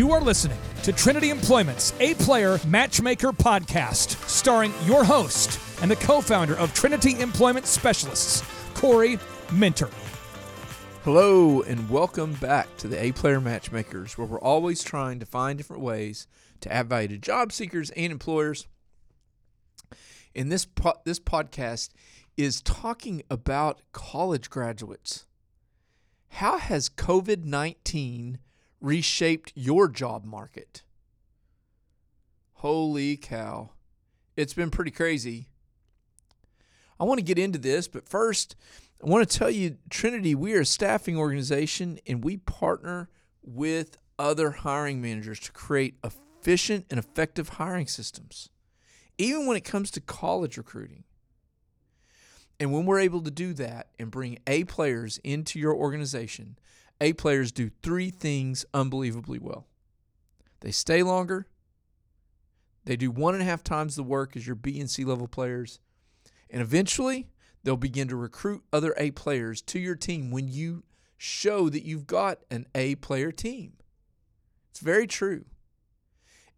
You are listening to Trinity Employment's A Player Matchmaker podcast, starring your host and the co founder of Trinity Employment Specialists, Corey Minter. Hello, and welcome back to the A Player Matchmakers, where we're always trying to find different ways to add value to job seekers and employers. And this po- this podcast is talking about college graduates. How has COVID nineteen reshaped your job market? Holy cow! It's been pretty crazy. I want to get into this, but first. I want to tell you, Trinity, we are a staffing organization and we partner with other hiring managers to create efficient and effective hiring systems, even when it comes to college recruiting. And when we're able to do that and bring A players into your organization, A players do three things unbelievably well they stay longer, they do one and a half times the work as your B and C level players, and eventually, they'll begin to recruit other A players to your team when you show that you've got an A player team. It's very true.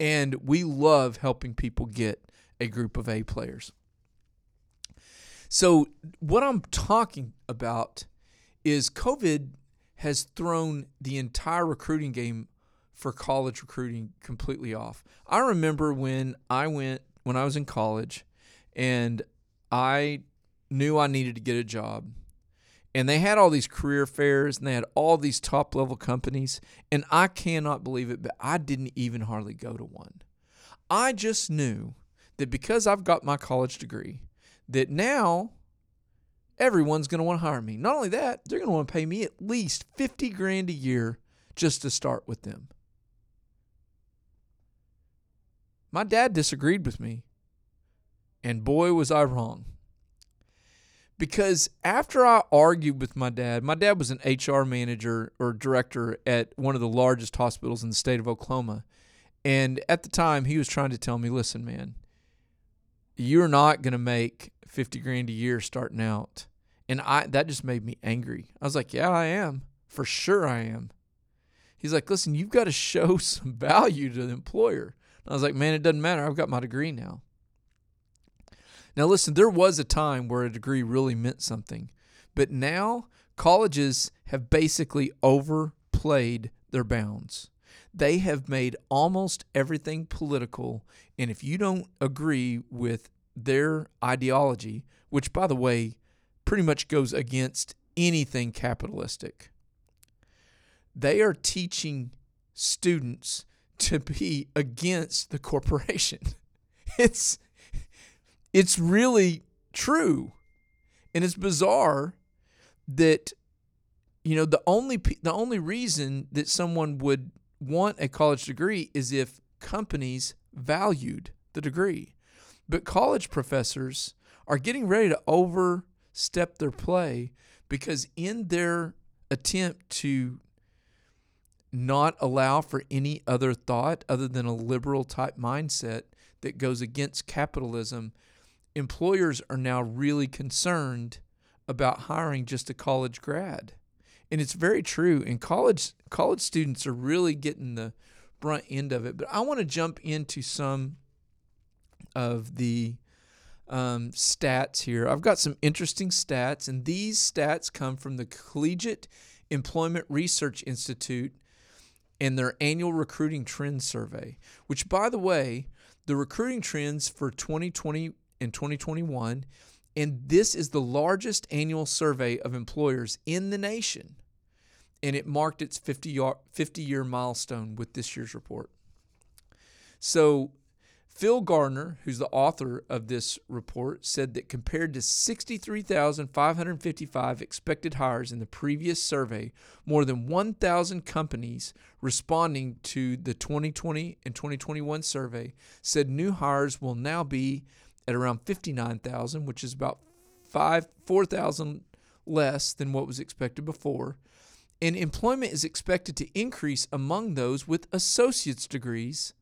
And we love helping people get a group of A players. So, what I'm talking about is COVID has thrown the entire recruiting game for college recruiting completely off. I remember when I went, when I was in college, and I knew I needed to get a job. And they had all these career fairs and they had all these top level companies. And I cannot believe it, but I didn't even hardly go to one. I just knew that because I've got my college degree, that now everyone's going to want to hire me. Not only that, they're going to want to pay me at least 50 grand a year just to start with them. My dad disagreed with me. And boy, was I wrong because after I argued with my dad, my dad was an HR manager or director at one of the largest hospitals in the state of Oklahoma. And at the time, he was trying to tell me, listen, man, you're not going to make 50 grand a year starting out. And I that just made me angry. I was like, yeah, I am. For sure I am. He's like, listen, you've got to show some value to the employer. And I was like, man, it doesn't matter. I've got my degree now. Now, listen, there was a time where a degree really meant something, but now colleges have basically overplayed their bounds. They have made almost everything political, and if you don't agree with their ideology, which, by the way, pretty much goes against anything capitalistic, they are teaching students to be against the corporation. It's it's really true. And it's bizarre that you know the only the only reason that someone would want a college degree is if companies valued the degree. But college professors are getting ready to overstep their play because in their attempt to not allow for any other thought other than a liberal type mindset that goes against capitalism employers are now really concerned about hiring just a college grad. And it's very true. And college college students are really getting the brunt end of it. But I want to jump into some of the um, stats here. I've got some interesting stats, and these stats come from the Collegiate Employment Research Institute and their annual recruiting trends survey, which, by the way, the recruiting trends for 2020 and 2021, and this is the largest annual survey of employers in the nation. And it marked its 50 year, 50 year milestone with this year's report. So, Phil Gardner, who's the author of this report, said that compared to 63,555 expected hires in the previous survey, more than 1,000 companies responding to the 2020 and 2021 survey said new hires will now be at around 59,000, which is about 5 4,000 less than what was expected before. And employment is expected to increase among those with associate's degrees,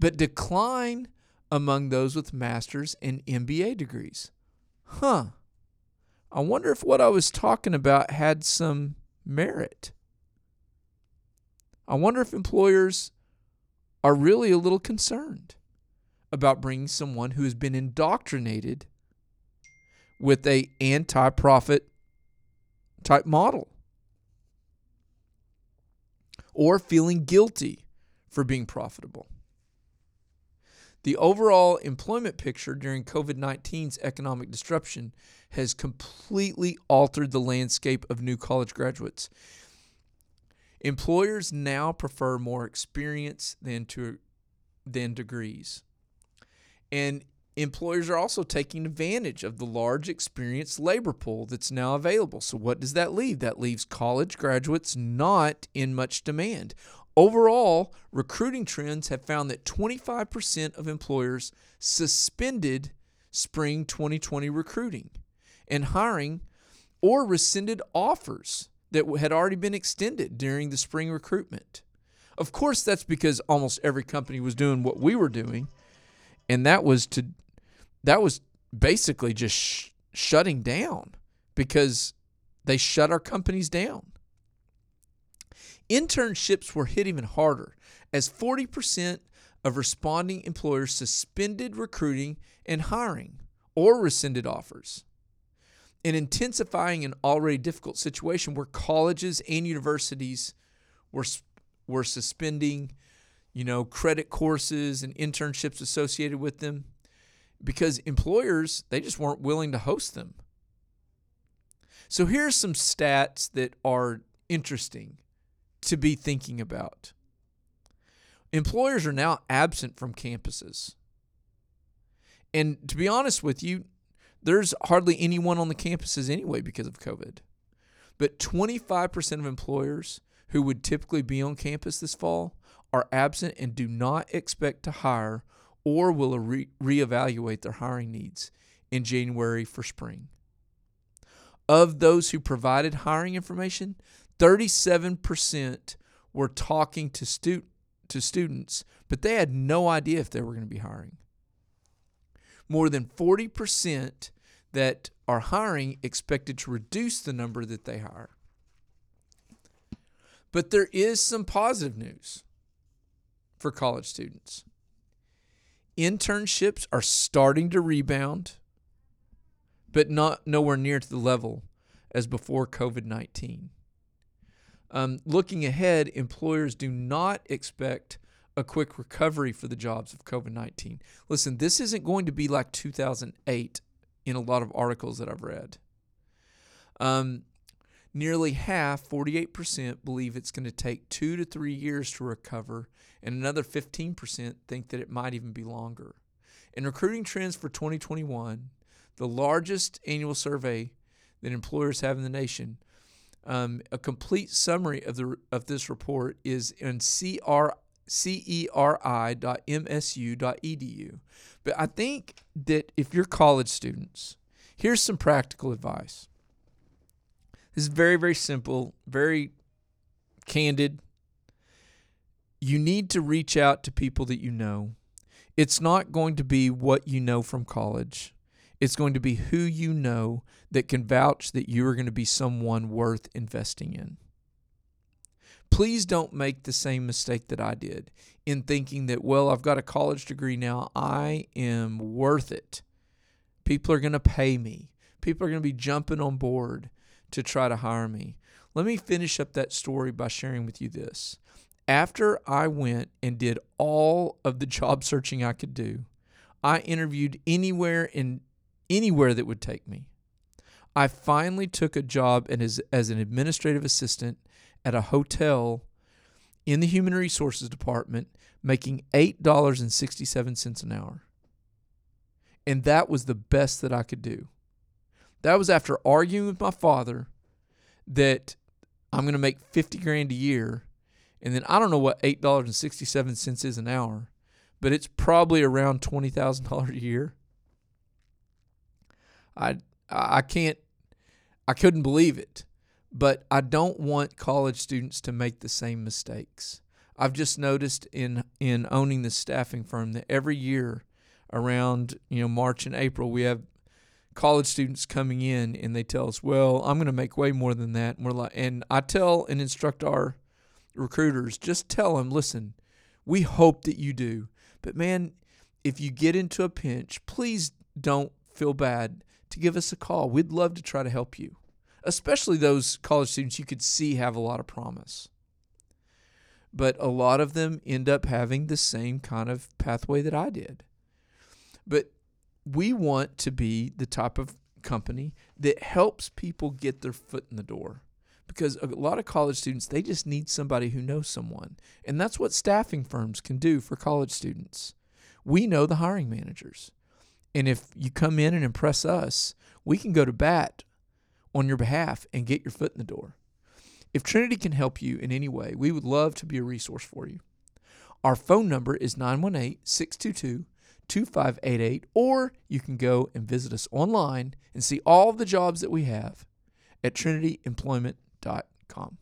but decline among those with master's and MBA degrees. Huh. I wonder if what I was talking about had some merit. I wonder if employers are really a little concerned about bringing someone who has been indoctrinated with a anti-profit type model or feeling guilty for being profitable. The overall employment picture during COVID 19's economic disruption has completely altered the landscape of new college graduates. Employers now prefer more experience than to than degrees. And employers are also taking advantage of the large experienced labor pool that's now available. So what does that leave? That leaves college graduates not in much demand. Overall, recruiting trends have found that 25% of employers suspended spring 2020 recruiting and hiring or rescinded offers that had already been extended during the spring recruitment. Of course, that's because almost every company was doing what we were doing, and that was to that was basically just sh- shutting down because they shut our companies down. Internships were hit even harder as 40% of responding employers suspended recruiting and hiring or rescinded offers. In intensifying an already difficult situation where colleges and universities were, were suspending, you know, credit courses and internships associated with them because employers, they just weren't willing to host them. So here's some stats that are interesting to be thinking about. Employers are now absent from campuses. And to be honest with you, there's hardly anyone on the campuses anyway because of COVID. But 25% of employers who would typically be on campus this fall are absent and do not expect to hire or will re- reevaluate their hiring needs in January for spring. Of those who provided hiring information, 37% were talking to, stu- to students, but they had no idea if they were going to be hiring. More than 40% that are hiring expected to reduce the number that they hire. But there is some positive news for college students. Internships are starting to rebound, but not nowhere near to the level as before COVID 19. Um, looking ahead, employers do not expect a quick recovery for the jobs of COVID 19. Listen, this isn't going to be like 2008 in a lot of articles that I've read. Um, nearly half, 48%, believe it's going to take two to three years to recover, and another 15% think that it might even be longer. In recruiting trends for 2021, the largest annual survey that employers have in the nation, um, a complete summary of the of this report is in CR, ceri.msu.edu. But I think that if you're college students, here's some practical advice. This is very, very simple, very candid. You need to reach out to people that you know. It's not going to be what you know from college. It's going to be who you know that can vouch that you are going to be someone worth investing in. Please don't make the same mistake that I did in thinking that, well, I've got a college degree now. I am worth it. People are going to pay me. People are going to be jumping on board to try to hire me. Let me finish up that story by sharing with you this. After I went and did all of the job searching I could do, I interviewed anywhere in anywhere that would take me. I finally took a job as, as an administrative assistant at a hotel in the human resources department making $8.67 an hour. And that was the best that I could do. That was after arguing with my father that I'm going to make 50 grand a year. And then I don't know what $8.67 is an hour, but it's probably around $20,000 a year. I I can't I couldn't believe it. But I don't want college students to make the same mistakes. I've just noticed in in owning the staffing firm that every year around, you know, March and April we have college students coming in and they tell us, "Well, I'm going to make way more than that." And we're like and I tell and instruct our recruiters, just tell them, listen, we hope that you do. But man, if you get into a pinch, please don't feel bad to give us a call. We'd love to try to help you, especially those college students you could see have a lot of promise. But a lot of them end up having the same kind of pathway that I did. But we want to be the type of company that helps people get their foot in the door because a lot of college students they just need somebody who knows someone and that's what staffing firms can do for college students we know the hiring managers and if you come in and impress us we can go to bat on your behalf and get your foot in the door if trinity can help you in any way we would love to be a resource for you our phone number is 918 622 2588, or you can go and visit us online and see all the jobs that we have at trinityemployment.com.